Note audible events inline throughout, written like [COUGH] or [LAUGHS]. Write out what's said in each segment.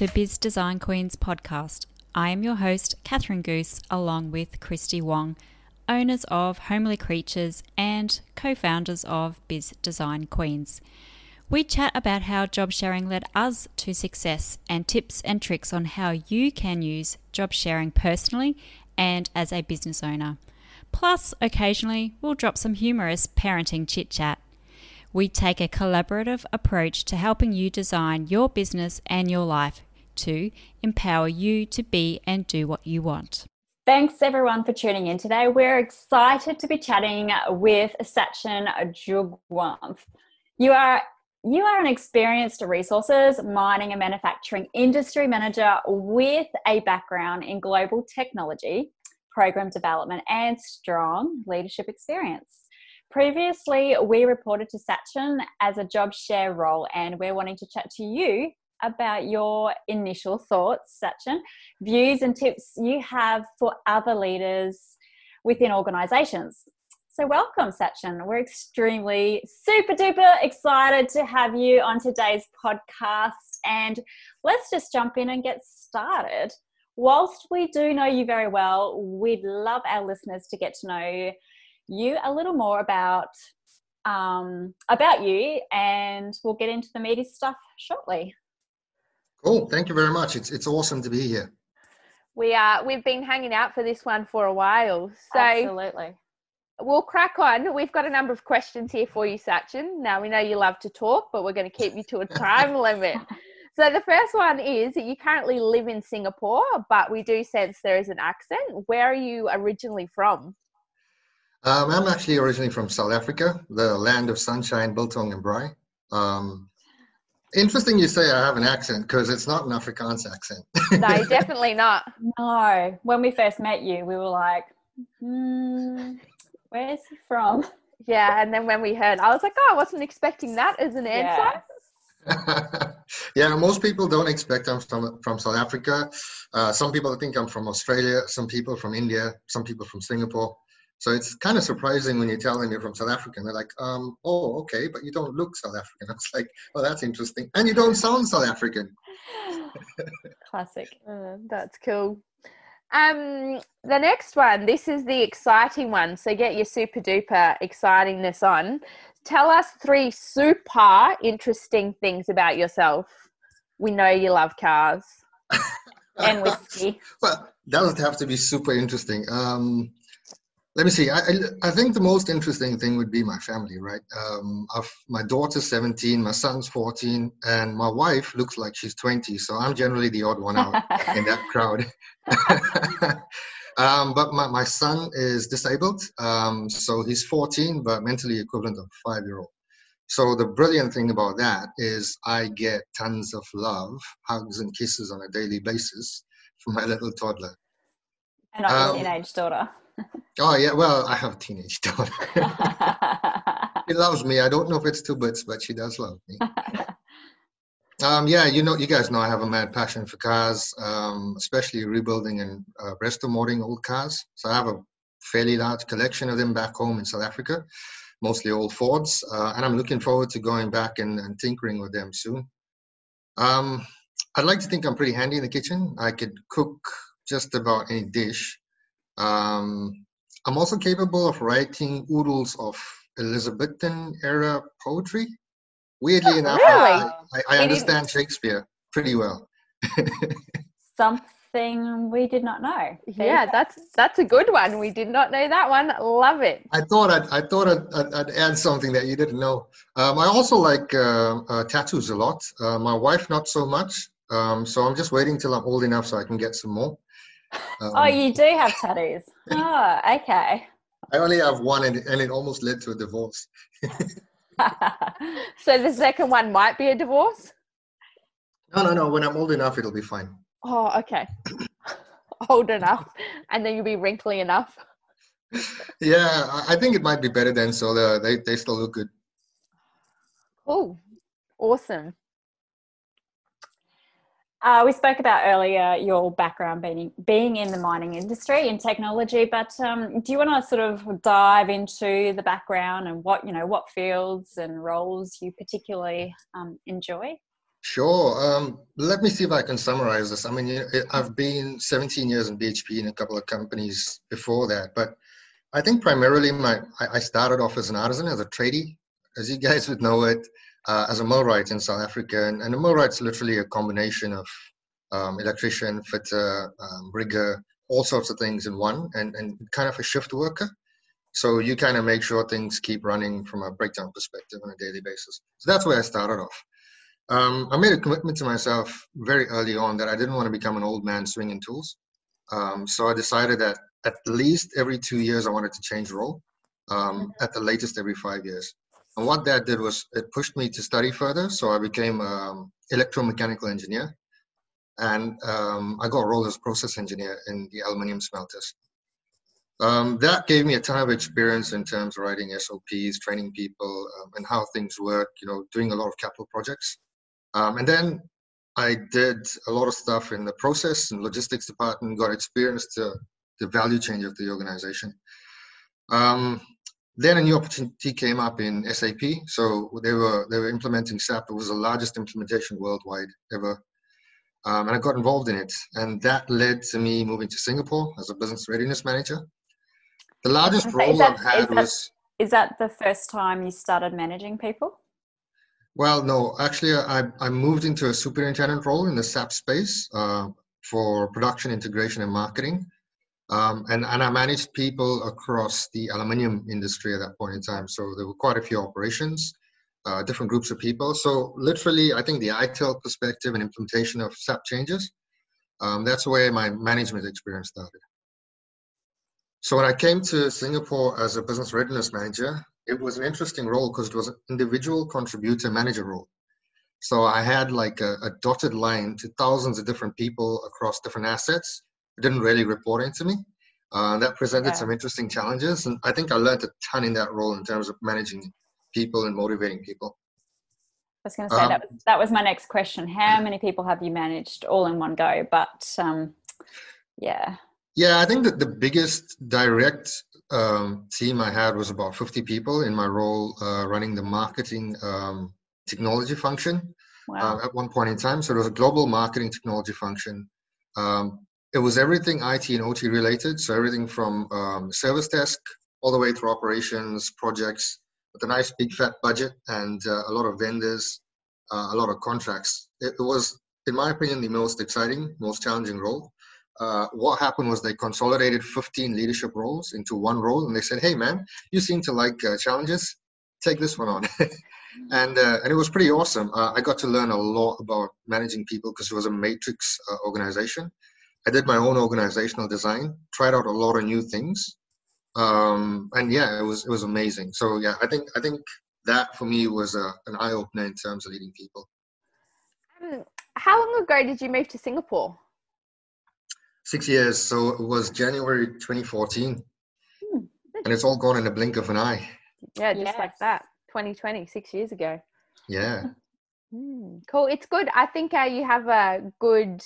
to Biz Design Queens podcast. I am your host, Catherine Goose, along with Christy Wong, owners of Homely Creatures and co founders of Biz Design Queens. We chat about how job sharing led us to success and tips and tricks on how you can use job sharing personally and as a business owner. Plus, occasionally, we'll drop some humorous parenting chit chat. We take a collaborative approach to helping you design your business and your life to empower you to be and do what you want. Thanks everyone for tuning in today. We're excited to be chatting with Sachin Jugwanth. You are you are an experienced resources, mining, and manufacturing industry manager with a background in global technology, program development, and strong leadership experience. Previously, we reported to Sachin as a job share role, and we're wanting to chat to you about your initial thoughts, Sachin, views, and tips you have for other leaders within organizations. So, welcome, Sachin. We're extremely super duper excited to have you on today's podcast. And let's just jump in and get started. Whilst we do know you very well, we'd love our listeners to get to know you a little more about um, about you, and we'll get into the meaty stuff shortly. Cool. Thank you very much. It's it's awesome to be here. We are. We've been hanging out for this one for a while, so absolutely. We'll crack on. We've got a number of questions here for you, Sachin. Now we know you love to talk, but we're going to keep you to a [LAUGHS] time limit. So the first one is that you currently live in Singapore, but we do sense there is an accent. Where are you originally from? Um, I'm actually originally from South Africa, the land of sunshine, biltong and braai. Um, interesting you say I have an accent because it's not an Afrikaans accent. no, [LAUGHS] definitely not. No. When we first met you, we were like, hmm, where's he from? Yeah, and then when we heard, I was like, oh, I wasn't expecting that as an answer. Yeah. [LAUGHS] yeah, most people don't expect I'm from from South Africa. Uh, some people think I'm from Australia. Some people from India. Some people from Singapore. So it's kind of surprising when you tell them you're from South Africa. And they're like, um, oh, okay, but you don't look South African. [LAUGHS] I was like, oh, that's interesting. And you don't sound South African. [LAUGHS] Classic. Uh, that's cool. Um, the next one, this is the exciting one. So get your super duper excitingness on. Tell us three super interesting things about yourself. We know you love cars [LAUGHS] and whiskey. well, doesn't have to be super interesting. Um, let me see. I, I think the most interesting thing would be my family, right? Um, I've, my daughter's 17, my son's 14, and my wife looks like she's 20. So I'm generally the odd one out [LAUGHS] in that crowd. [LAUGHS] um, but my, my son is disabled. Um, so he's 14, but mentally equivalent of a five year old. So the brilliant thing about that is I get tons of love, hugs, and kisses on a daily basis from my little toddler. And your um, teenage daughter. Oh yeah, well, I have a teenage [LAUGHS] daughter. [LAUGHS] she loves me. I don't know if it's two bits, but she does love me. um, yeah, you know, you guys know I have a mad passion for cars, um, especially rebuilding and uh, restoring old cars. So I have a fairly large collection of them back home in South Africa, mostly old Fords, uh, and I'm looking forward to going back and, and tinkering with them soon. Um, I'd like to think I'm pretty handy in the kitchen. I could cook just about any dish. Um, I'm also capable of writing oodles of Elizabethan era poetry. Weirdly oh, enough, really? I, I, understand Shakespeare pretty well. Something we did not know. yeah, that's that's a good one. We did not know that one. Love it. I thought I'd, I thought I'd, I'd, I'd add something that you didn't know. Um, I also like uh, uh, tattoos a lot. Uh, my wife not so much. Um, so I'm just waiting till I'm old enough so I can get some more. Um, oh, you do have tattoos. oh, okay. I only have one, and, and it almost led to a divorce. [LAUGHS] so the second one might be a divorce. No, no, no. When I'm old enough, it'll be fine. Oh, okay. [LAUGHS] old enough, and then you'll be wrinkly enough. yeah, I think it might be better then. So they they still look good. Oh, awesome. Uh, we spoke about earlier your background being being in the mining industry in technology, but um, do you want to sort of dive into the background and what you know what fields and roles you particularly um, enjoy? Sure. Um, let me see if I can summarize this. I mean, I've been 17 years in BHP in a couple of companies before that, but I think primarily my I started off as an artisan, as a tradie, as you guys would know it, uh, as a millwright in South Africa, and, and a millwright's literally a combination of um, electrician, fitter, um, rigger, all sorts of things in one, and and kind of a shift worker. So you kind of make sure things keep running from a breakdown perspective on a daily basis. So that's where I started off. Um, I made a commitment to myself very early on that I didn't want to become an old man swinging tools. Um, so I decided that at least every two years I wanted to change role, um, at the latest every five years. And what that did was it pushed me to study further. So I became an um, electromechanical engineer, and um, I got a role as process engineer in the aluminium smelters. Um, that gave me a ton of experience in terms of writing SOPs, training people, um, and how things work. You know, doing a lot of capital projects. Um, and then I did a lot of stuff in the process and logistics department, got experience to the value change of the organization. Um, then a new opportunity came up in SAP. So they were they were implementing SAP. It was the largest implementation worldwide ever. Um, and I got involved in it. And that led to me moving to Singapore as a business readiness manager. The largest role that, I've had is that, was. Is that the first time you started managing people? Well, no, actually, I, I moved into a superintendent role in the SAP space uh, for production integration and marketing. Um, and, and I managed people across the aluminium industry at that point in time. So there were quite a few operations, uh, different groups of people. So literally, I think the ITIL perspective and implementation of SAP changes, um, that's where my management experience started. So when I came to Singapore as a business readiness manager, it was an interesting role because it was an individual contributor manager role. So I had like a, a, dotted line to thousands of different people across different assets. Didn't really report into me. Uh, that presented yeah. some interesting challenges, and I think I learned a ton in that role in terms of managing people and motivating people. I was going to say um, that, was, that was my next question. How many people have you managed all in one go? But um, yeah. Yeah, I think that the biggest direct um, team I had was about 50 people in my role uh, running the marketing um, technology function wow. uh, at one point in time. So it was a global marketing technology function. Um, it was everything IT and OT related. So everything from um, service desk all the way through operations, projects, with a nice big fat budget and uh, a lot of vendors, uh, a lot of contracts. It, it was, in my opinion, the most exciting, most challenging role uh, what happened was they consolidated 15 leadership roles into one role and they said hey man you seem to like uh, challenges take this one on [LAUGHS] and uh, and it was pretty awesome uh, i got to learn a lot about managing people because it was a matrix organization i did my own organizational design tried out a lot of new things um, and yeah it was it was amazing so yeah i think i think that for me was uh, an eye-opener in terms of leading people um, how long ago did you move to singapore Six years. So it was January 2014. Hmm. And it's all gone in a blink of an eye. Yeah, just yes. like that. 2020, six years ago. Yeah. Hmm. Cool. It's good. I think uh, you have a good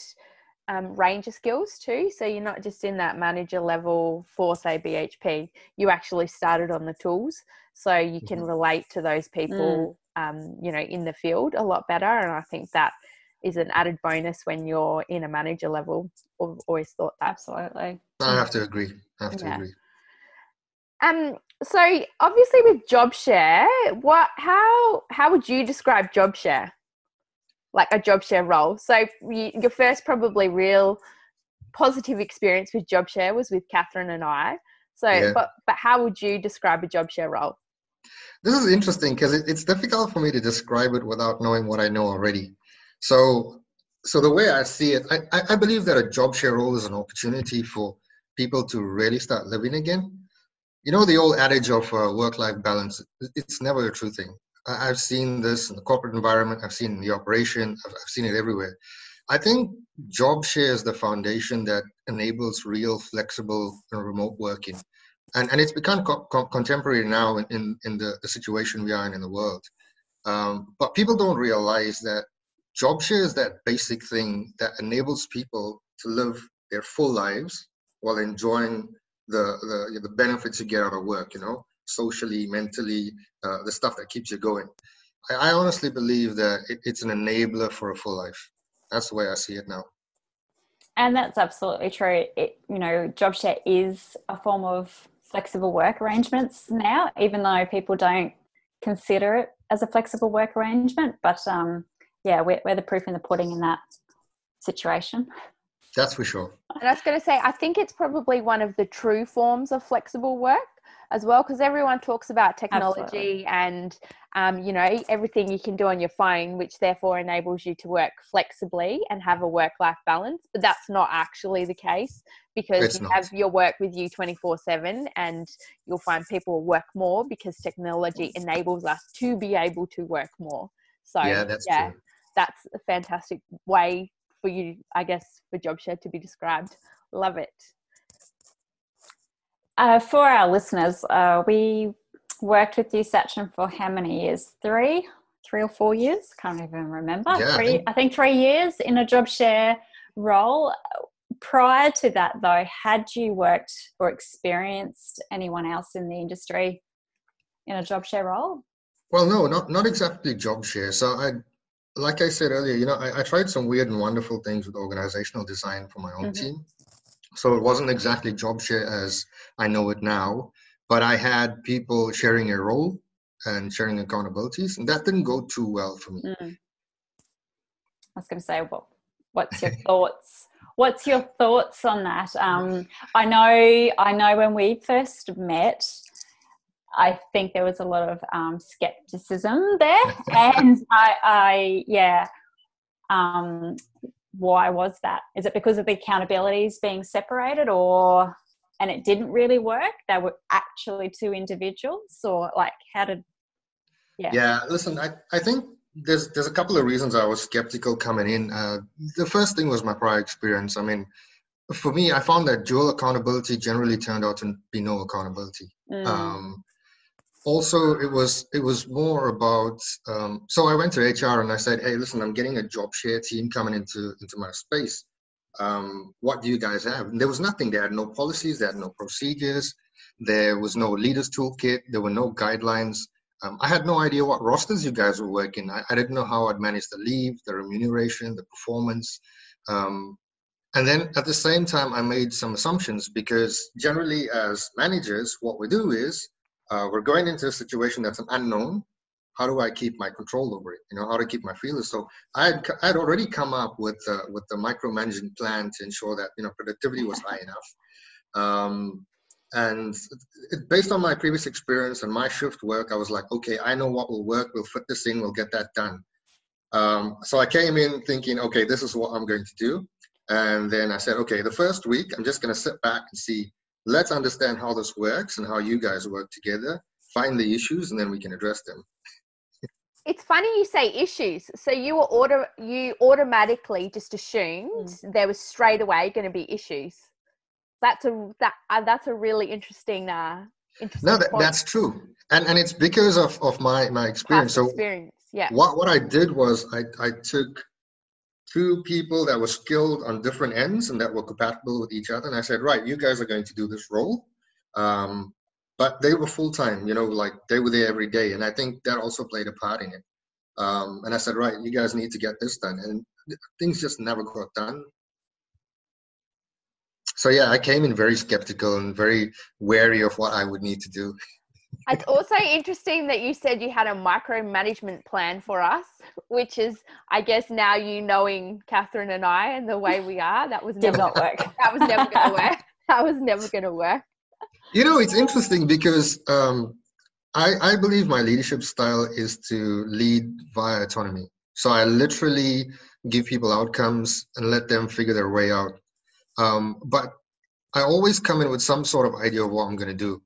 um, range of skills too. So you're not just in that manager level for, say, BHP. You actually started on the tools. So you can mm-hmm. relate to those people, mm. um, you know, in the field a lot better. And I think that is an added bonus when you're in a manager level. I've always thought that. Absolutely. I have to agree. I have to yeah. agree. Um, so obviously with job share, what how how would you describe job share? Like a job share role. So you, your first probably real positive experience with job share was with Catherine and I. So, yeah. but but how would you describe a job share role? This is interesting because it, it's difficult for me to describe it without knowing what I know already. So, so the way I see it, I, I believe that a job share role is an opportunity for people to really start living again. You know, the old adage of uh, work-life balance, it's never a true thing. I, have seen this in the corporate environment. I've seen the operation. I've, I've seen it everywhere. I think job share is the foundation that enables real, flexible, and remote working. And, and it's become co- co- contemporary now in, in, in the, the situation we are in in the world. Um, but people don't realize that job share is that basic thing that enables people to live their full lives while enjoying the the, the benefits you get out of work you know socially mentally uh, the stuff that keeps you going I, I honestly believe that it, it's an enabler for a full life. That's the way I see it now. And that's absolutely true. It, you know, job share is a form of flexible work arrangements now, even though people don't consider it as a flexible work arrangement. But um, yeah, we're, we're the proof in the pudding in that situation. That's for sure. And I was going to say, I think it's probably one of the true forms of flexible work as well, because everyone talks about technology Absolutely. and um, you know everything you can do on your phone, which therefore enables you to work flexibly and have a work-life balance. But that's not actually the case because it's you not. have your work with you 24/7, and you'll find people work more because technology enables us to be able to work more. So yeah, that's yeah, true. that's a fantastic way for you, I guess, for JobShare to be described. Love it. Uh, for our listeners, uh, we worked with you, Sachin, for how many years? Three, three or four years? Can't even remember. Yeah, three, I think, I think three years in a job share role. Prior to that, though, had you worked or experienced anyone else in the industry in a job share role? Well, no, not not exactly job share. So I like I said earlier, you know, I, I, tried some weird and wonderful things with organizational design for my own mm-hmm. team. So it wasn't exactly job share as I know it now, but I had people sharing a role and sharing accountabilities, and that didn't go too well for me. Mm. I was going to say, what, what's your thoughts? What's your thoughts on that? Um, I know, I know, when we first met, I think there was a lot of um, skepticism there, [LAUGHS] and I, I, yeah. Um, why was that? Is it because of the accountabilities being separated, or and it didn't really work? They were actually two individuals, or like how did? Yeah. Yeah. Listen, I I think there's there's a couple of reasons I was skeptical coming in. Uh, the first thing was my prior experience. I mean, for me, I found that dual accountability generally turned out to be no accountability. Mm. Um, also it was it was more about um, so i went to hr and i said hey listen i'm getting a job share team coming into into my space. Um, what do you guys have? And there was nothing. They had no policies they had no procedures there was no leaders toolkit there were no guidelines. Um, i had no idea what rosters you guys were working. I, I, didn't know how i'd manage the leave the remuneration the performance. Um, and then at the same time i made some assumptions because generally as managers what we do is uh, we're going into a situation that's an unknown. How do I keep my control over it? You know, how to keep my feelers. So I had, I had already come up with uh, with the micromanaging plan to ensure that you know productivity was high enough. Um, and it, based on my previous experience and my shift work, I was like, okay, I know what will work. We'll fit this in. We'll get that done. Um, so I came in thinking, okay, this is what I'm going to do. And then I said, okay, the first week, I'm just going to sit back and see let's understand how this works and how you guys work together, find the issues, and then we can address them. It's funny you say issues. So you were order you automatically just assumed mm. there was straight away going to be issues. That's a that uh, that's a really interesting uh interesting. No, that, that's true, and and it's because of of my my experience. Past so experience, yeah. What what I did was I I took two people that were skilled on different ends and that were compatible with each other. And I said, right, you guys are going to do this role. Um, but they were full time, you know, like they were there every day. And I think that also played a part in it. Um, and I said, right, you guys need to get this done. And things just never got done. So yeah, I came in very skeptical and very wary of what I would need to do. It's also interesting that you said you had a micromanagement plan for us, which is, I guess, now you knowing Catherine and I and the way we are, that was never not work. That was never going to work. [LAUGHS] That was never going to work. You know, it's interesting because um, I, I believe my leadership style is to lead via autonomy. So I literally give people outcomes and let them figure their way out. Um, but I always come in with some sort of idea of what I'm going to do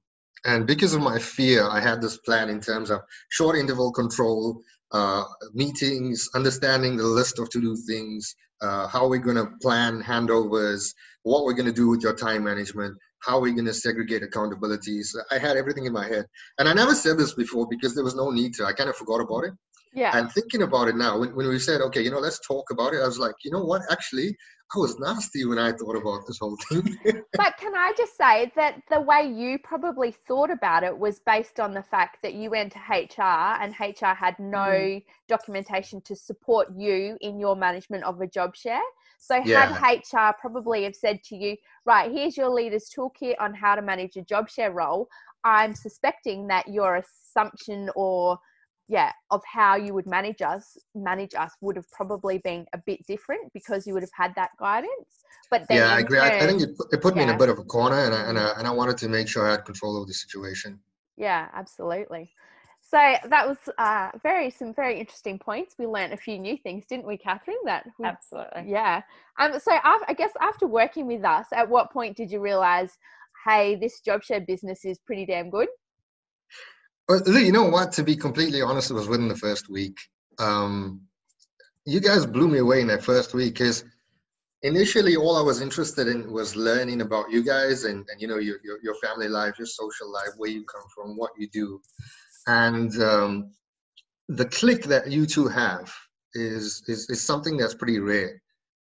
and because of my fear i had this plan in terms of short interval control uh, meetings understanding the list of to-do things uh, how we're going to plan handovers what we're going to do with your time management how we're going to segregate accountabilities. I had everything in my head. And i never said this before because there was no need to. I kind of forgot about it Yeah. And thinking about it now, when, when we said, okay, you know, let's talk about it, I was like, you know what? Actually, I was nasty when I thought about this whole thing. [LAUGHS] but can I just say that the way you probably thought about it was based on the fact that you went to HR and HR had no mm. documentation to support you in your management of a job share. So yeah. had HR probably have said to you, right, here's your leader's toolkit on how to manage a job share role. I'm suspecting that your assumption or yeah of how you would manage us manage us would have probably been a bit different because you would have had that guidance but yeah i agree turn, I, think it, it put yeah. me in a bit of a corner and I, and, I, and I wanted to make sure i had control of the situation yeah absolutely so that was uh, very some very interesting points. We learned a few new things, didn't we, Catherine? That we, absolutely, yeah. Um, so I guess after working with us, at what point did you realize, hey, this job share business is pretty damn good? You know what? To be completely honest, it was within the first week. Um, you guys blew me away in that first week because initially all I was interested in was learning about you guys and, and you know your, your, your family life, your social life, where you come from, what you do, and um, the click that you two have is is, is something that's pretty rare.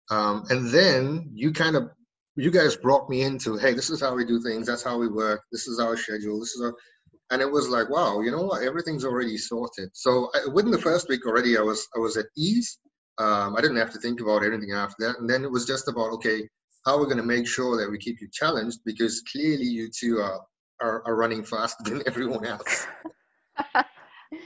Um, and then you kind of you guys brought me into hey, this is how we do things. That's how we work. This is our schedule. This is our and it was like wow you know what? Everything's already sorted. So I, within the first week already i was i was at ease. Um, i didn't have to think about anything after that. And then it was just about okay how are we're going to make sure that we keep you challenged? Because clearly you two are are, are running faster [LAUGHS] than everyone else.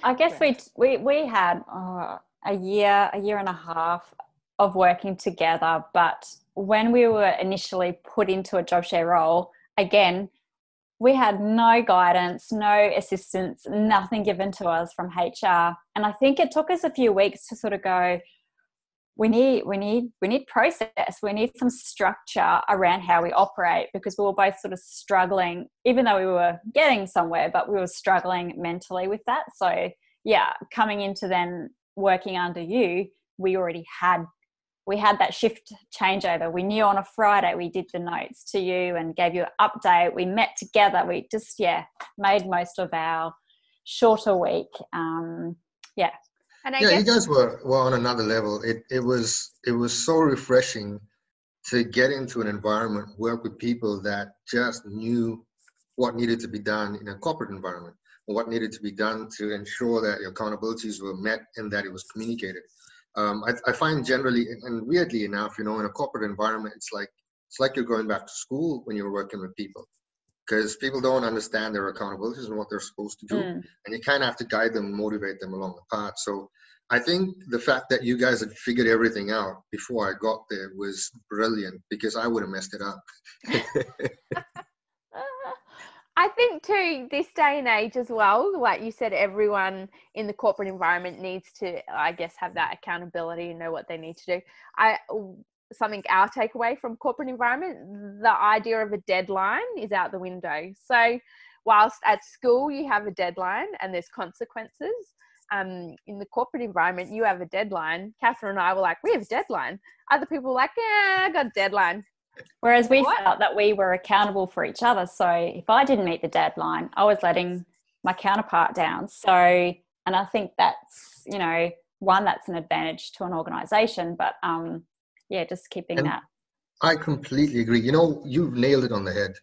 I guess we we we had uh, a year a year and a half of working together. But when we were initially put into a job share role again we had no guidance, no assistance, nothing given to us from HR. And I think it took us a few weeks to sort of go, we need we need we need process we need some structure around how we operate because we were both sort of struggling even though we were getting somewhere but we were struggling mentally with that so yeah coming into then working under you we already had we had that shift changeover. We knew on a Friday we did the notes to you and gave you an update. We met together. We just, yeah, made most of our shorter week. Um, yeah. And I yeah, guess- you guys were, were on another level. It, it was it was so refreshing to get into an environment, work with people that just knew what needed to be done in a corporate environment, what needed to be done to ensure that your accountabilities were met and that it was communicated um, I, I, find generally, and weirdly enough, you know, in a corporate environment, it's like it's like you're going back to school when you're working with people, because people don't understand their accountabilities and what they're supposed to do, mm. and you kind of have to guide them, motivate them along the path. So I think the fact that you guys had figured everything out before I got there was brilliant because I would have messed it up. [LAUGHS] I think too, this day and age as well, like you said, everyone in the corporate environment needs to, I guess, have that accountability and know what they need to do. I something our takeaway from corporate environment, the idea of a deadline is out the window. So whilst at school you have a deadline and there's consequences, um, in the corporate environment you have a deadline. Catherine and I were like, we have a deadline. Other people were like, yeah, I got a deadline. Whereas we what? felt that we were accountable for each other. So if I didn't meet the deadline, I was letting my counterpart down. So, and I think that's, you know, one that's an advantage to an organization, but um, yeah, just keeping and that. I completely agree. You know, you've nailed it on the head.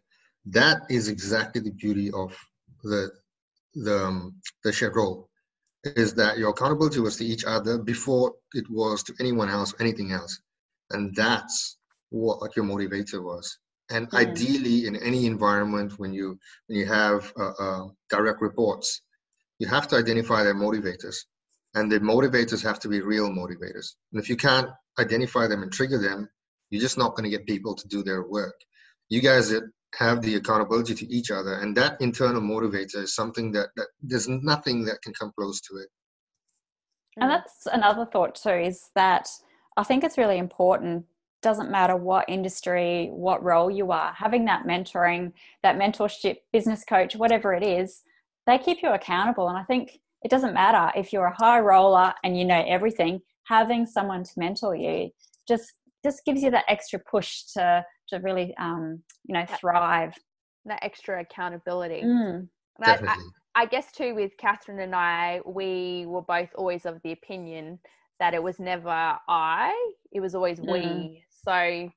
That is exactly the beauty of the the um, the shared role is that your accountability was to each other before it was to anyone else, anything else, and that's what your motivator was. And mm. ideally in any environment when you when you have uh, uh, direct reports you have to identify their motivators. And the motivators have to be real motivators. And if you can't identify them and trigger them you're just not going to get people to do their work. You guys have the accountability to each other and that internal motivator is something that, that there's nothing that can come close to it. And that's another thought too is that i think it's really important doesn't matter what industry, what role you are, having that mentoring, that mentorship, business coach, whatever it is, they keep you accountable. And I think it doesn't matter if you're a high roller and you know everything, having someone to mentor you just just gives you that extra push to to really um, you know thrive. That extra accountability. Mm. Definitely. I guess too with Catherine and I, we were both always of the opinion that it was never I, it was always mm. we. So,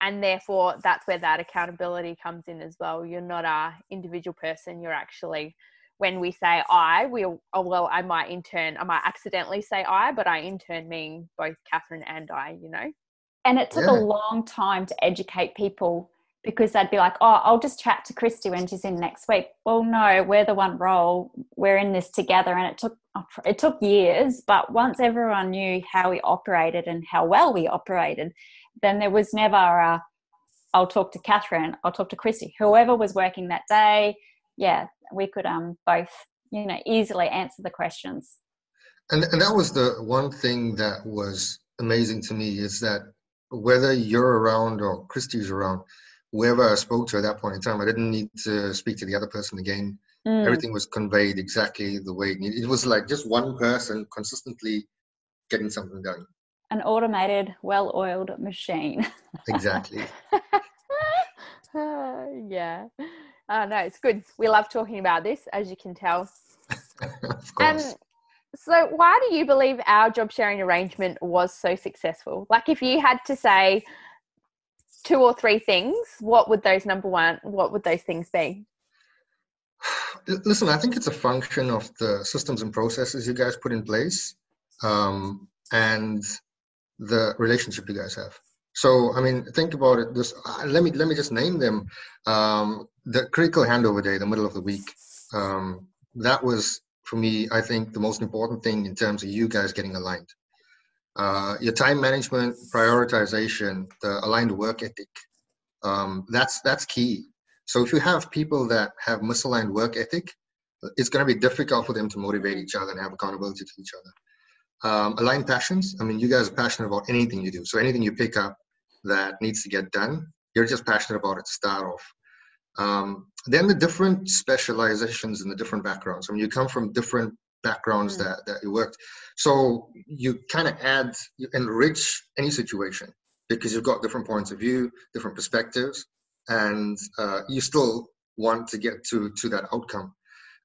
and therefore that's where that accountability comes in as well. You're not a individual person. You're actually when we say I, we oh, well, I might in turn, I might accidentally say I, but I in turn mean both Catherine and I. You know. And it took yeah. a long time to educate people because they'd be like, oh, I'll just chat to Christy when she's in next week. Well, no, we're the one role. We're in this together, and it took it took years. But once everyone knew how we operated and how well we operated, then there was never a, I'll talk to Catherine, I'll talk to Christy, whoever was working that day. Yeah, we could um both you know easily answer the questions. And and that was the one thing that was amazing to me is that whether you're around or Christy's around whoever I spoke to at that point in time, I didn't need to speak to the other person again. Mm. Everything was conveyed exactly the way it needed. It was like just one person consistently getting something done. An automated, well-oiled machine. exactly. uh, [LAUGHS] yeah. Oh, no, it's good. We love talking about this, as you can tell. of course. Um, so, why do you believe our job sharing arrangement was so successful? Like, if you had to say, two or three things, what would those number one, what would those things be? Listen, I think it's a function of the systems and processes you guys put in place um, and the relationship you guys have. So, I mean, think about it. This, uh, let me let me just name them. Um, the critical handover day, the middle of the week. Um, that was for me, I think, the most important thing in terms of you guys getting aligned uh, your time management, prioritization, the aligned work ethic. Um, that's that's key. So if you have people that have misaligned work ethic, it's going to be difficult for them to motivate each other and have accountability to each other. Um, aligned passions. I mean, you guys are passionate about anything you do. So anything you pick up that needs to get done, you're just passionate about it to start off. Um, then the different specializations and the different backgrounds. I mean, you come from different backgrounds mm. that, that you worked. So you kind of add, you enrich any situation because you've got different points of view, different perspectives, and uh, you still want to get to to that outcome.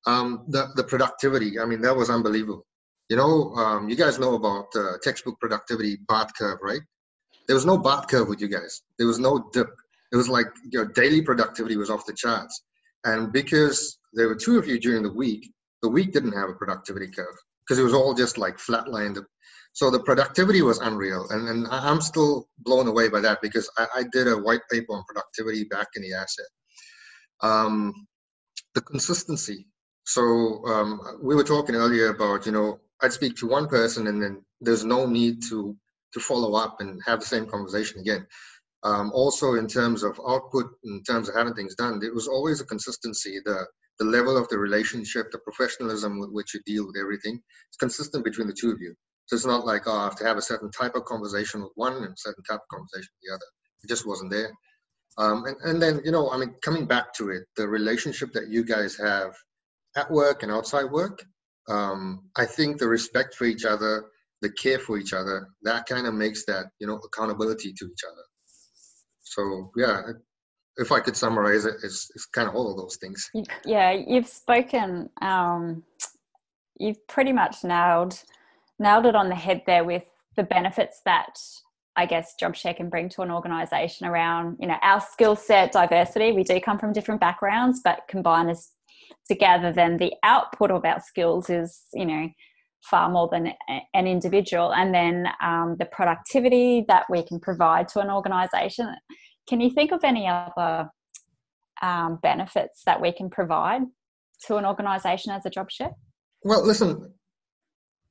Um, the the productivity, I mean, that was unbelievable. You know, um, you guys know about uh, textbook productivity Bart curve, right? There was no Bart curve with you guys. There was no dip. It was like your daily productivity was off the charts. And because there were two of you during the week, the week didn't have a productivity curve because it was all just like flatlined. So the productivity was unreal. And, and I'm still blown away by that because I, I did a white paper on productivity back in the asset. Um, the consistency. So um, we were talking earlier about, you know, I'd speak to one person and then there's no need to to follow up and have the same conversation again. Um, also, in terms of output, in terms of having things done, there was always a consistency. The the level of the relationship, the professionalism with which you deal with everything, it's consistent between the two of you. So it's not like, oh, I have to have a certain type of conversation with one and a certain type of conversation with the other. It just wasn't there. Um, and, and then, you know, I mean, coming back to it, the relationship that you guys have at work and outside work, um, I think the respect for each other, the care for each other, that kind of makes that, you know, accountability to each other. So, yeah, if I could summarize it, it's, it's kind of all of those things. Yeah, you've spoken, um, you've pretty much nailed nailed it on the head there with the benefits that I guess JobShare can bring to an organization around, you know, our skill set diversity. We do come from different backgrounds, but combined as together, then the output of our skills is, you know, far more than an individual. And then um, the productivity that we can provide to an organization can you think of any other um, benefits that we can provide to an organisation as a job share? Well, listen,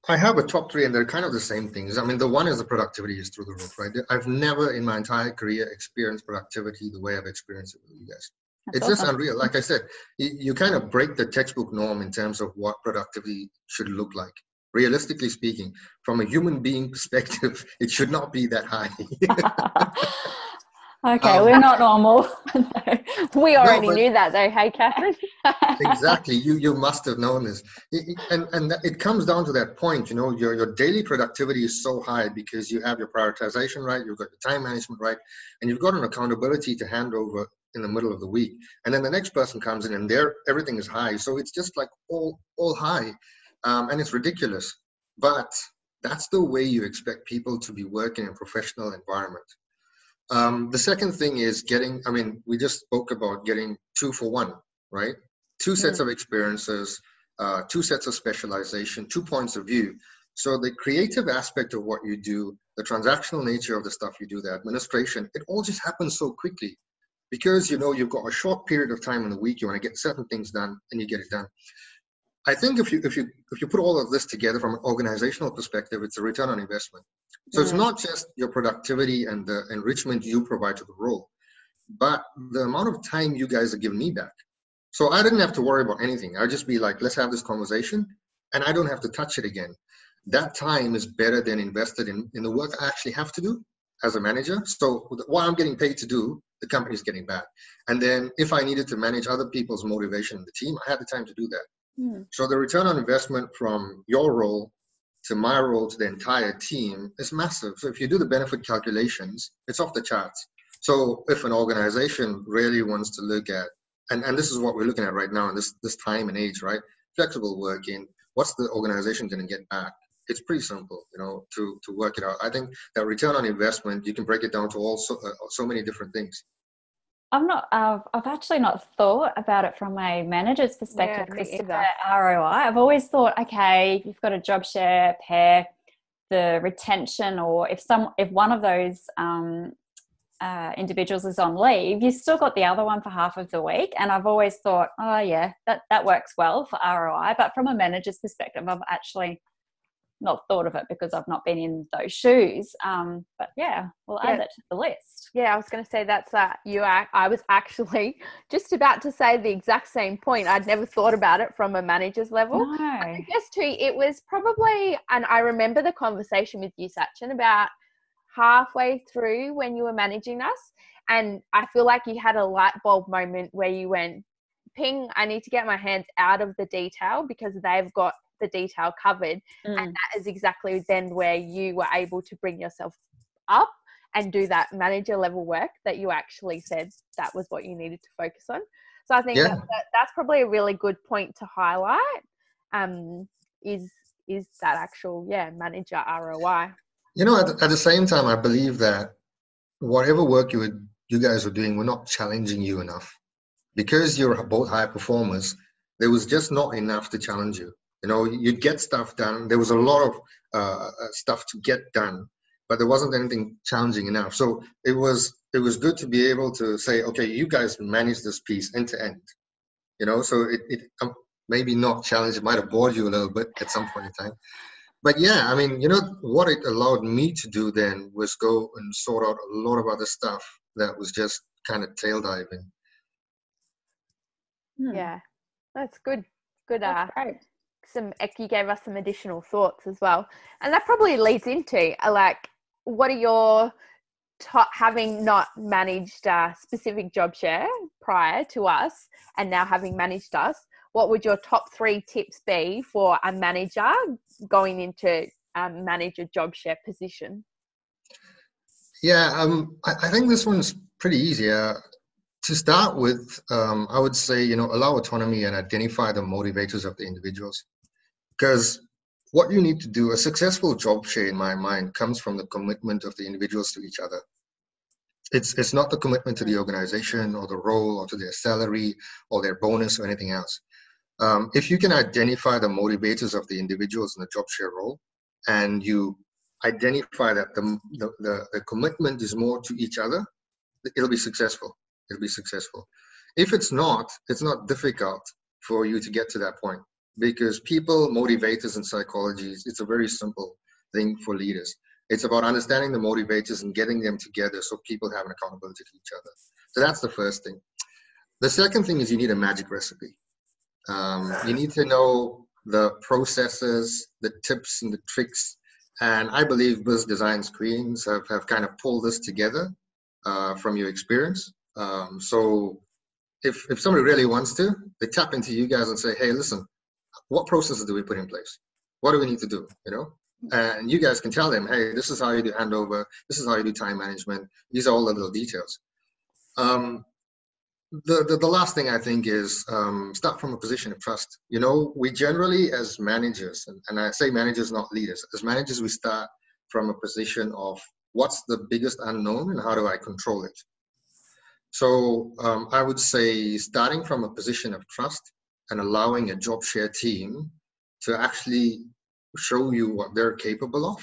I have a top three, and they're kind of the same things. I mean, the one is the productivity is through the roof, right? I've never in my entire career experienced productivity the way I've experienced it with you guys. That's it's awesome. just unreal. Like I said, you, you kind of break the textbook norm in terms of what productivity should look like. Realistically speaking, from a human being perspective, [LAUGHS] it should not be that high. [LAUGHS] Okay, um, we're not normal. [LAUGHS] we already no, knew that though, hey Catherine? exactly. You you must have known this. and and it comes down to that point, you know, your your daily productivity is so high because you have your prioritization right, you've got the time management right, and you've got an accountability to hand over in the middle of the week. And then the next person comes in and there everything is high. So it's just like all all high. Um, and it's ridiculous. But that's the way you expect people to be working in a professional environment. Um, the second thing is getting i mean we just spoke about getting two for one right? Two sets of experiences uh, two sets of specialization two points of view. So the creative aspect of what you do the transactional nature of the stuff you do the administration it all just happens so quickly because you know you've got a short period of time in the week you want to get certain things done and you get it done. I think if you if you if you put all of this together from an organizational perspective it's a return on investment. So it's mm-hmm. not just your productivity and the enrichment you provide to the role but the amount of time you guys are giving me back. So i didn't have to worry about anything. I'd just be like let's have this conversation and i don't have to touch it again. That time is better than invested in, in the work i actually have to do as a manager. So what i'm getting paid to do the company's getting back. And then if I needed to manage other people's motivation in the team, I had the time to do that. Mm. So the return on investment from your role to my role to the entire team is massive. So if you do the benefit calculations, it's off the charts. So if an organization really wants to look at, and, and this is what we're looking at right now in this, this time and age, right? Flexible working, what's the organization going to get back? It's pretty simple, you know, to to work it out. I think that return on investment, you can break it down to all so, uh, so many different things. I've not, uh, I've actually not thought about it from a manager's perspective, yeah, ROI. I've always thought, okay, you've got a job share pair, the retention, or if some, if one of those um, uh, individuals is on leave, you've still got the other one for half of the week. And I've always thought, oh yeah, that that works well for ROI. But from a manager's perspective, I've actually not thought of it because I've not been in those shoes. Um, but yeah, we'll yeah. add it to the list. Yeah, I was going to say that's that. You, are, I was actually [LAUGHS] just about to say the exact same point. I'd never thought about it from a manager's level. No. I guess too, it was probably, and I remember the conversation with you, Sachin, about halfway through when you were managing us, and I feel like you had a light bulb moment where you went, "Ping, I need to get my hands out of the detail because they've got the detail covered mm. and that is exactly then where you were able to bring yourself up and do that manager level work that you actually said that was what you needed to focus on so i think yeah. that, that, that's probably a really good point to highlight um, is is that actual yeah manager roi you know at, at the same time i believe that whatever work you would you guys were doing we're not challenging you enough because you're both high performers there was just not enough to challenge you you know, you'd get stuff done. There was a lot of uh, uh, stuff to get done, but there wasn't anything challenging enough. So it was it was good to be able to say, okay, you guys manage this piece end to end. You know, so it, it um, maybe not challenge. It might have bored you a little bit at some point in time. But yeah, I mean, you know, what it allowed me to do then was go and sort out a lot of other stuff that was just kind of tail diving. Hmm. Yeah, that's good. Good. That's uh, great some you gave us some additional thoughts as well. And that probably leads into uh, like what are your top having not managed a specific job share prior to us and now having managed us what would your top three tips be for a manager going into a manager job share position? Yeah um, I, I, think this one's pretty easy. Uh, to start with um, i would say you know allow autonomy and identify the motivators of the individuals because what you need to do, a successful job share in my mind comes from the commitment of the individuals to each other. It's, it's not the commitment to the organization or the role or to their salary or their bonus or anything else. Um, if you can identify the motivators of the individuals in the job share role and you identify that the, the, the, the commitment is more to each other, it'll be successful. It'll be successful. If it's not, it's not difficult for you to get to that point because people motivators and psychology. It's a very simple thing for leaders. It's about understanding the motivators and getting them together so people have an accountability to each other. So that's the first thing. The second thing is you need a magic recipe. Um, you need to know the processes the tips and the tricks. And i believe Biz Design Queens have, have kind of pulled this together uh, from your experience. Um, so if, if somebody really wants to they tap into you guys and say hey listen what processes do we put in place? What do we need to do? You know, and you guys can tell them, hey, this is how you do handover. This is how you do time management. These are all the little details. Um, the, the, the last thing I think is um, start from a position of trust. You know, we generally, as managers, and, and I say managers, not leaders, as managers, we start from a position of what's the biggest unknown and how do I control it. So um, I would say starting from a position of trust and allowing a job share team to actually show you what they're capable of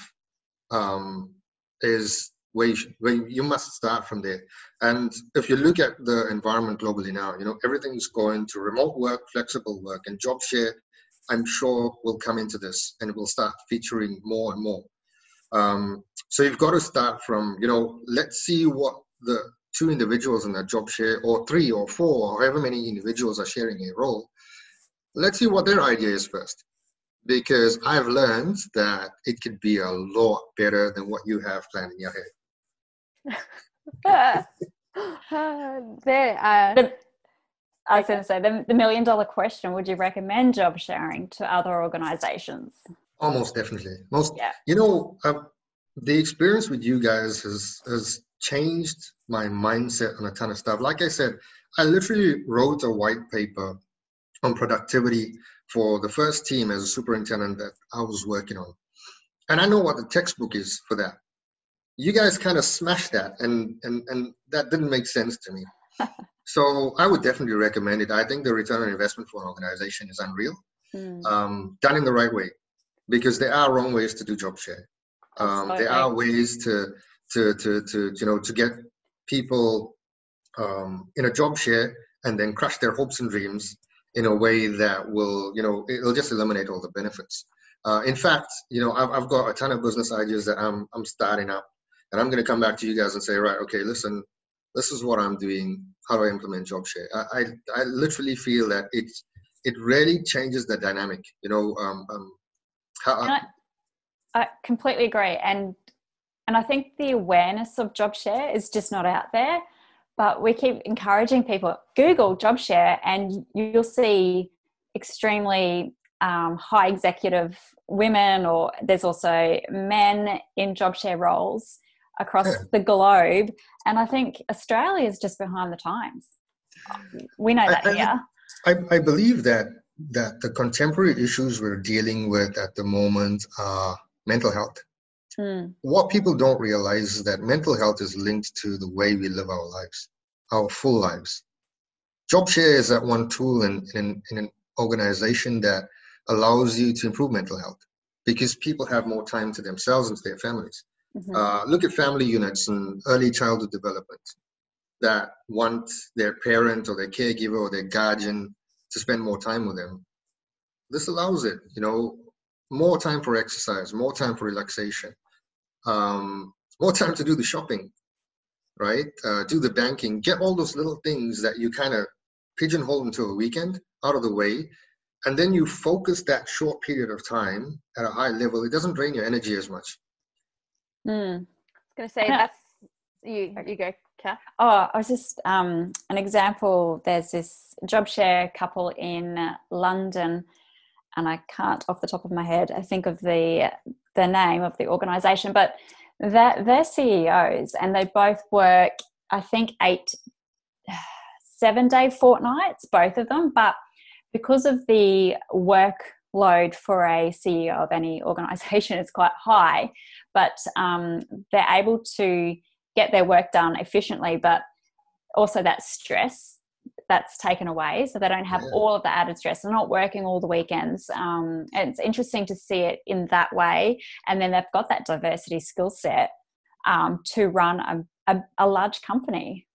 um, is where you, should, where you must start from there. And if you look at the environment globally now, you know everything's going to remote work, flexible work, and job share. I'm sure will come into this, and it will start featuring more and more. Um, so you've got to start from you know let's see what the two individuals in a job share, or three, or four, or however many individuals are sharing a role. Let's see what their idea is first because I've learned that it could be a lot better than what you have planned in your head. [LAUGHS] there, uh, The, I was going to say the, the million dollar question: Would you recommend job sharing to other organizations? Almost definitely. Most, Yeah. you know, uh, the experience with you guys has has changed my mindset on a ton of stuff. Like I said, I literally wrote a white paper on productivity for the first team as a superintendent that I was working on, and I know what the textbook is for that. You guys kind of smashed that, and and and that didn't make sense to me. [LAUGHS] so I would definitely recommend it. I think the return on investment for an organization is unreal, Hmm. um, done in the right way, because there are wrong ways to do job share. Um, there are ways to, to to to you know to get people um, in a job share and then crush their hopes and dreams in a way that will you know it'll just eliminate all the benefits. Uh, in fact, you know I've, I've got a ton of business ideas that I'm I'm starting up, and I'm going to come back to you guys and say, right, okay, listen, this is what I'm doing. How do I implement job share? I I, I literally feel that it's it really changes the dynamic. You know, um, um, how, I, I completely agree, and and I think the awareness of job share is just not out there. But we keep encouraging people Google job share, and you'll see extremely um, high executive women, or there's also men in job share roles across the globe. And I think Australia is just behind the times. We know that I- here. I, I believe that that the contemporary issues we're dealing with at the moment are mental health. Mm, What people don't realize is that mental health is linked to the way we live our lives, our full lives. Job share is that one tool in, in, in an organization that allows you to improve mental health because people have more time to themselves and to their families. mhm. Uh, look at family units and early childhood development that want their parent or their caregiver or their guardian to spend more time with them. This allows it, you know, more time for exercise, more time for relaxation, um, more time to do the shopping, right? Uh, do the banking, get all those little things that you kind of pigeonhole into a weekend out of the way. And then you focus that short period of time at a high level. It doesn't drain your energy as much. Mm. I was gonna say that's you. You go, Kath. Oh, I was just um, an example. There's this job share couple in uh, London, and I can't, off the top of my head, I think of the the name of the organisation, but that they're CEOs, and they both work, I think, eight, [SIGHS] seven day fortnights, both of them. But because of the workload for a CEO of any [LAUGHS] organisation is quite high, but um, they're able to get their work done efficiently, but also that stress that's taken away. So they don't have Yeah. all of the added stress. They're not working all the weekends. Um, and it's interesting to see it in that way. And then they've got that diversity skill set um, to run a, a, a large company.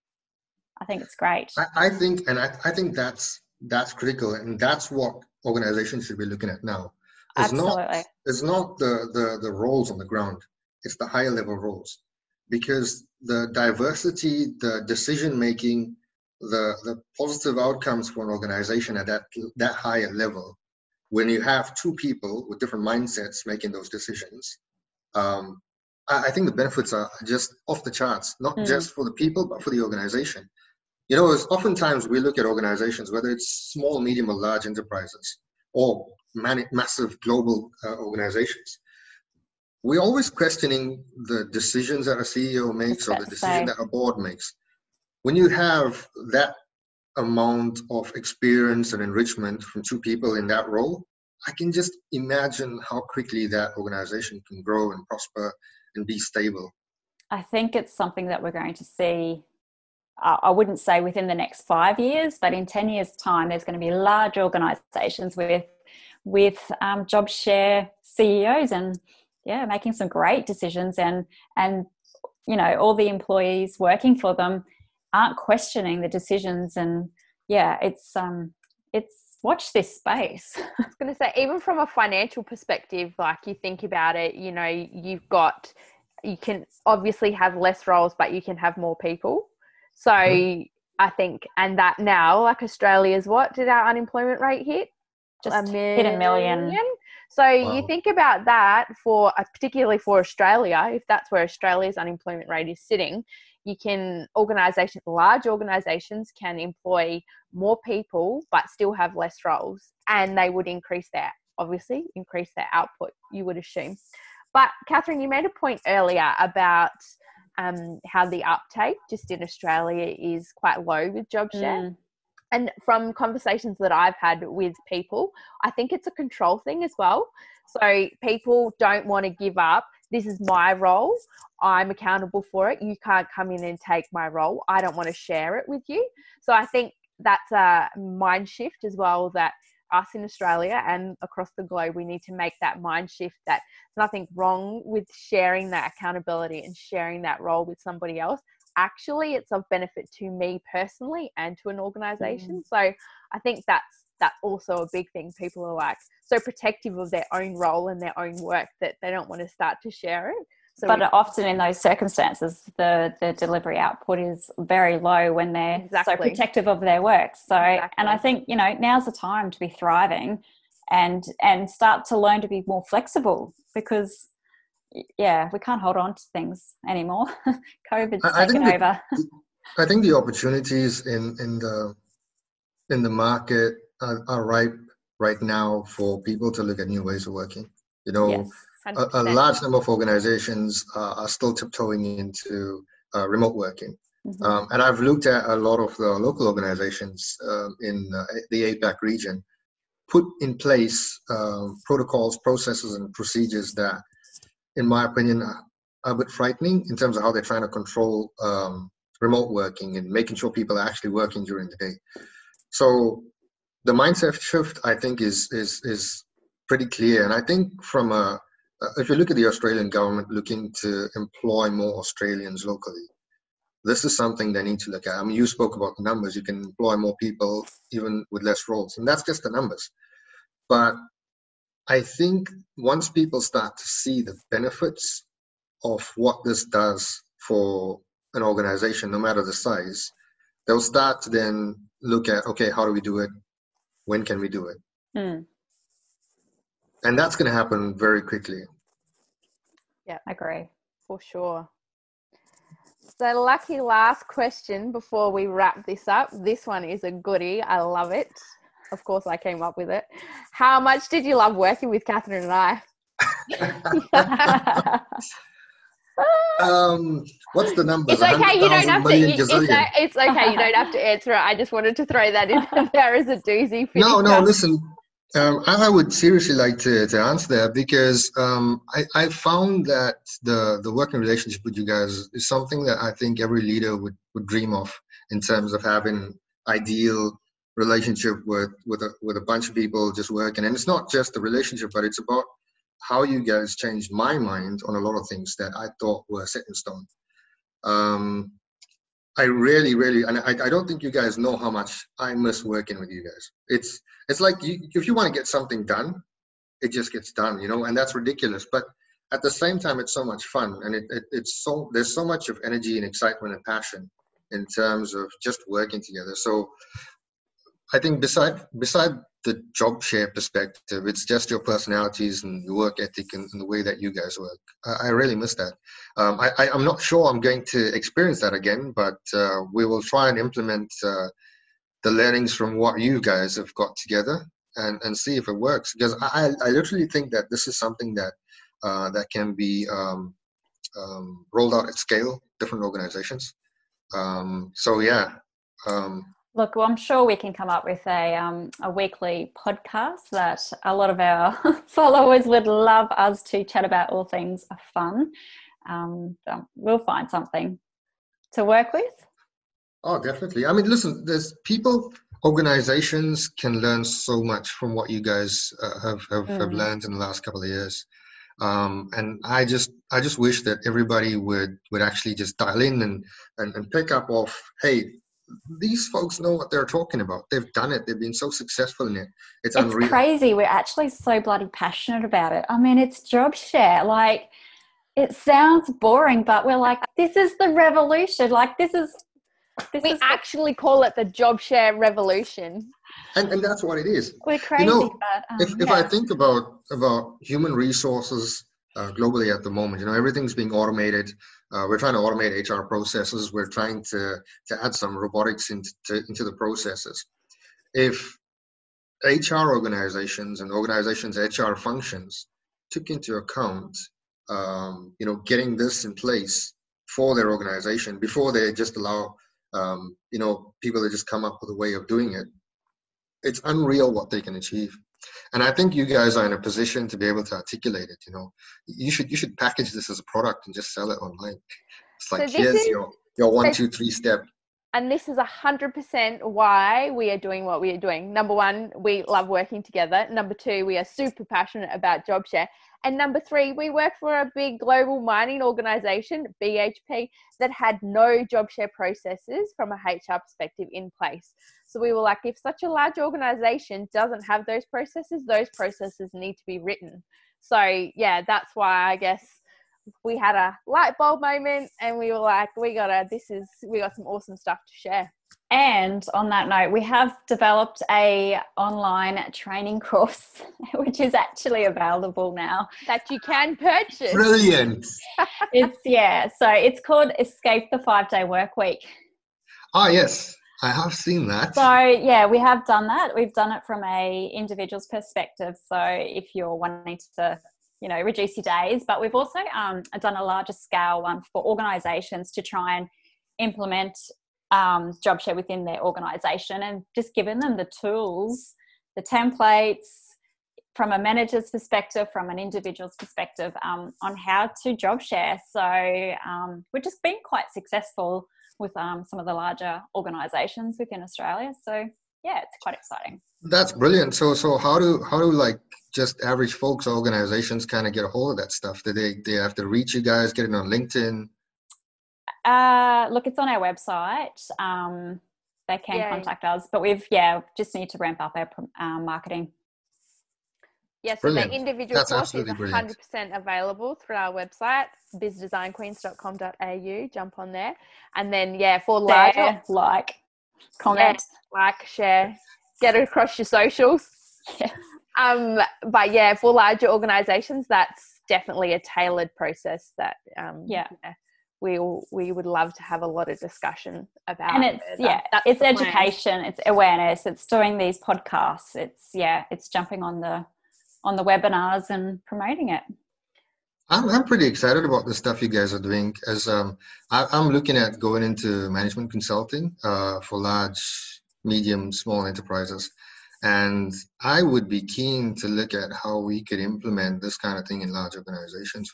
I think it's great. I, I think, and I, I think that's that's critical, and that's what organizations should be looking at now. It's Absolutely. not it's not the, the the roles on the ground; it's the higher level roles, because the diversity, the decision making, the the positive outcomes for an organization at that that higher level, when you have two people with different mindsets making those decisions, um, I, I think the benefits are just off the charts. Not Mm. just for the people, but for the organization. You know, it's oftentimes we look at organizations, whether it's small, medium, or large enterprises, or mani- massive global uh, organizations. We're always questioning the decisions that a CEO makes or the decision that a board makes. When you have that amount of experience and enrichment from two people in that role, I can just imagine how quickly that organization can grow and prosper and be stable. I think it's something that we're going to see. I wouldn't say within the next five years, but in ten years' time, there's going to be large organisations with with um, job share CEOs and yeah, making some great decisions and and you know all the employees working for them aren't questioning the decisions and yeah, it's um it's watch this space. [LAUGHS] I was going to say, even from a financial perspective, like you think about it, you know, you've got, you can obviously have less roles, but you can have more people. So mm-hmm. I think, and that now, like Australia's what did our unemployment rate hit? Just a million. hit a million. So wow. you think about that for, uh, particularly for Australia, if that's where Australia's unemployment rate is sitting, you can organization large organizations can employ more people but still have less roles and they would increase their obviously increase their output you would assume. But catherine you made a point earlier about um, how the uptake just in australia is quite low with job share. Mm. and from conversations that i've had with people i think it's a control thing as well. So people don't want to give up this is my role. I'm accountable for it. You can't come in and take my role. I don't want to share it with you. So I think that's a mind shift as well that us in Australia and across the globe, we need to make that mind shift that there's nothing wrong with sharing that accountability and sharing that role with somebody else. Actually, it's of benefit to me personally and to an organization. Mm. So I think that's that's also a big thing. People are like so protective of their own role and their own work that they don't want to start to share it. So but we, often in those circumstances, the the delivery output is very low when they're exactly. so protective of their work. So, exactly. and I think you know now's the time to be thriving, and and start to learn to be more flexible because yeah, we can't hold on to things anymore. [LAUGHS] COVID's I, taken I over. The, I think the opportunities in in the in the market are, are ripe right now for people to look at new ways of working. You know, yes, a, a, large number of organizations uh, are still tiptoeing into uh, remote working. Mm-hmm. Um, and I've looked at a lot of the local organizations uh, in the APAC region put in place um, protocols, processes, and procedures that, in my opinion, are a bit frightening in terms of how they're trying to control um, remote working and making sure people are actually working during the day. So the mindset shift, I think, is is is pretty clear. And I think from a if you look at the Australian government looking to employ more Australians locally, this is something they need to look at. I mean, you spoke about the numbers. You can employ more people even with less roles, and that's just the numbers. But I think once people start to see the benefits of what this does for an organization, no matter the size, they'll start to then look at okay, how do we do it? When can we do it? Mm. And that's going to happen very quickly. Yeah, I agree for sure. So, lucky last question before we wrap this up. This one is a goodie. I love it. Of course, I came up with it. How much did you love working with Catherine and I? [LAUGHS] [LAUGHS] um, what's the number? It's okay. You don't have to. It's, it's, okay. You don't have to answer it. I just wanted to throw that in [LAUGHS] there as a doozy. For no, no. Listen, um, I would seriously like to, to answer that because um, I, I found that the, the working relationship with you guys is something that I think every leader would, would dream of in terms of having ideal relationship with with a, with a bunch of people just working and it's not just the relationship but it's about how you guys changed my mind on a lot of things that I thought were set in stone. Um, I really, really, and I, I don't think you guys know how much I miss working with you guys. It's it's like you, if you want to get something done, it just gets done, you know, and that's ridiculous. But at the same time, it's so much fun, and it, it it's so there's so much of energy and excitement and passion in terms of just working together. So I think beside beside the job share perspective. It's just your personalities and your work ethic and, and the way that you guys work. I, I really miss that. Um, I, am not sure I'm going to experience that again, but uh, we will try and implement uh, the learnings from what you guys have got together and, and see if it works. Because I, I literally think that this is something that uh, that can be um, um, rolled out at scale, different organizations. Um, so yeah. Um, look, well, I'm sure we can come up with a um, a weekly podcast that a lot of our [LAUGHS] followers would love us to chat about all things fun. Um, we'll find something to work with. Oh, definitely. I mean, listen, there's people, organizations can learn so much from what you guys uh, have have, mm. have learned in the last couple of years. Um, and I just I just wish that everybody would would actually just dial in and, and, and pick up off, hey, these folks know what they're talking about. They've done it. They've been so successful in it. It's, it's unreal. crazy. We're actually so bloody passionate about it. I mean, it's job share. Like, it sounds boring, but we're like, this is the revolution. Like, this is. This we is actually call it the job share revolution. And, and that's what it is. We're crazy. You know, but, um, if, if. I think about about human resources uh, globally at the moment, you know, everything's being automated uh, we're trying to automate HR processes. We're trying to, to add some robotics into, to, into the processes. If HR organizations and organizations' HR functions took into account, um, you know, getting this in place for their organization before they just allow, um, you know, people to just come up with a way of doing it, it's unreal what they can achieve and i think you guys are in a position to be able to articulate it you know. You should you should package this as a product and just sell it online. It's like so here's is, your your one two three step and this is a hundred percent why we are doing what we are doing. Number one, we love working together. Number two, we are super passionate about job share. And number three, we work for a big global mining organization, BHP, that had no job share processes from a HR perspective in place. So we were like, if such a large organization doesn't have those processes, those processes need to be written. So yeah, that's why I guess we had a light bulb moment and we were like, we gotta, this is, we got some awesome stuff to share. And on that note, we have developed a online training [LAUGHS] course, which is actually available now. That you can purchase. Brilliant. [LAUGHS] it's yeah, so it's called Escape the Five Day Work Week. Ah, yes. I have seen that. So yeah, we have done that. We've done it from a individual's perspective. So if you're wanting to, you know, reduce your days, but we've also um, done a larger scale one for organisations to try and implement um, job share within their organisation and just given them the tools, the templates from a manager's perspective, from an individual's perspective um, on how to job share. So um, we've just been quite successful with um, some of the larger organizations within Australia. So yeah, it's quite exciting. That's brilliant. So so how do how do like just average folks organizations kind of get a hold of that stuff? Do they they have to reach you guys, get it on LinkedIn? Uh, look, it's on our website. Um, they can yeah. contact us, but we've yeah just need to ramp up our um, marketing. Yes, so the individual That's course is 100% brilliant. available through our website, bizdesignqueens.com.au. Jump on there. And then, yeah, for larger, like, comment, yeah, like, share, get it across your socials. Yes. Um, but yeah, for larger organizations, that's definitely a tailored process that, um, yeah. yeah we we would love to have a lot of discussion about and it's yeah it's education it's awareness it's doing these podcasts it's yeah it's jumping on the on the webinars and promoting it. I'm, I'm pretty excited about the stuff you guys are doing as um, I, am looking at going into management consulting uh, for large, medium, small enterprises. And I would be keen to look at how we could implement this kind of thing in large organizations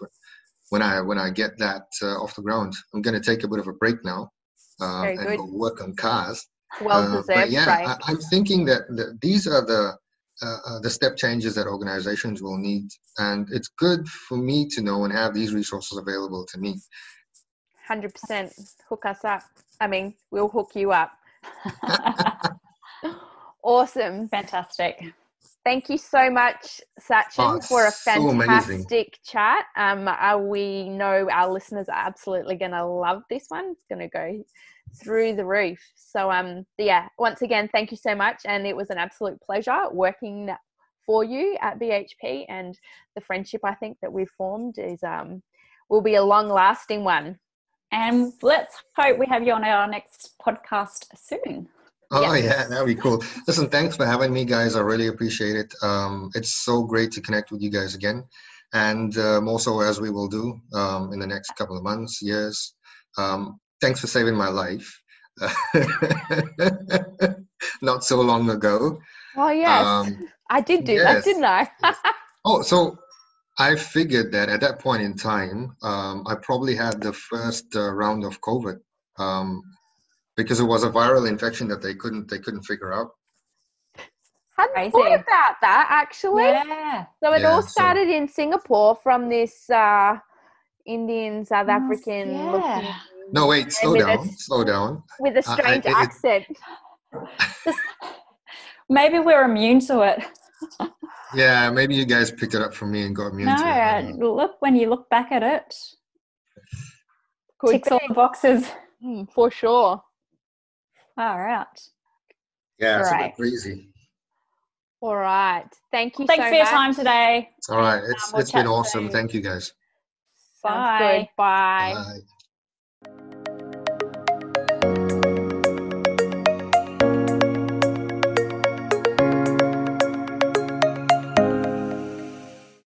when I when I get that uh, off the ground. I'm going to take a bit of a break now uh, and go work on cars. Well uh, deserved, yeah, right? I, am thinking that, that these are the uh, uh, the step changes that organizations will need. And it's good for me to know and have these resources available to me. 100% hook us up. I mean, we'll hook you up. [LAUGHS] awesome. Fantastic. Thank you so much, Sachin, oh, for a fantastic so chat. Um, uh, we know our listeners are absolutely going to love this one. It's going to go through the roof. So um yeah, once again, thank you so much. And it was an absolute pleasure working for you at BHP and the friendship I think that we've formed is um will be a long lasting one. And let's hope we have you on our next podcast soon. Oh yes. yeah, that'd be cool. Listen, thanks for having me, guys. I really appreciate it. Um, it's so great to connect with you guys again, and um, also as we will do um, in the next couple of months, years. Um, thanks for saving my life. [LAUGHS] not so long ago. Oh yes, Um, I did do that, didn't I? [LAUGHS] Oh, so I figured that at that point in time, um, I probably had the first uh, round of COVID um, because it was a viral infection that they couldn't they couldn't figure out. Hadn't Crazy. thought about that actually. Yeah. So it Yeah, all so- started in Singapore from this uh, Indian South Yes, African yeah. looking No, wait, slow down, a- slow down. with a strange it- it- accent. [LAUGHS] Maybe we're immune to it. [LAUGHS] Yeah, maybe you guys picked it up from me and got me No, to it. I uh, look when you look back at it, Could ticks all the boxes. Mm, for sure. All right. Yeah, it's a Right. bit crazy. All right. Thank you Thanks so for your time today. All right. It's um, we'll it's been awesome. soon. Thank you guys. Bye. good. Bye. Bye.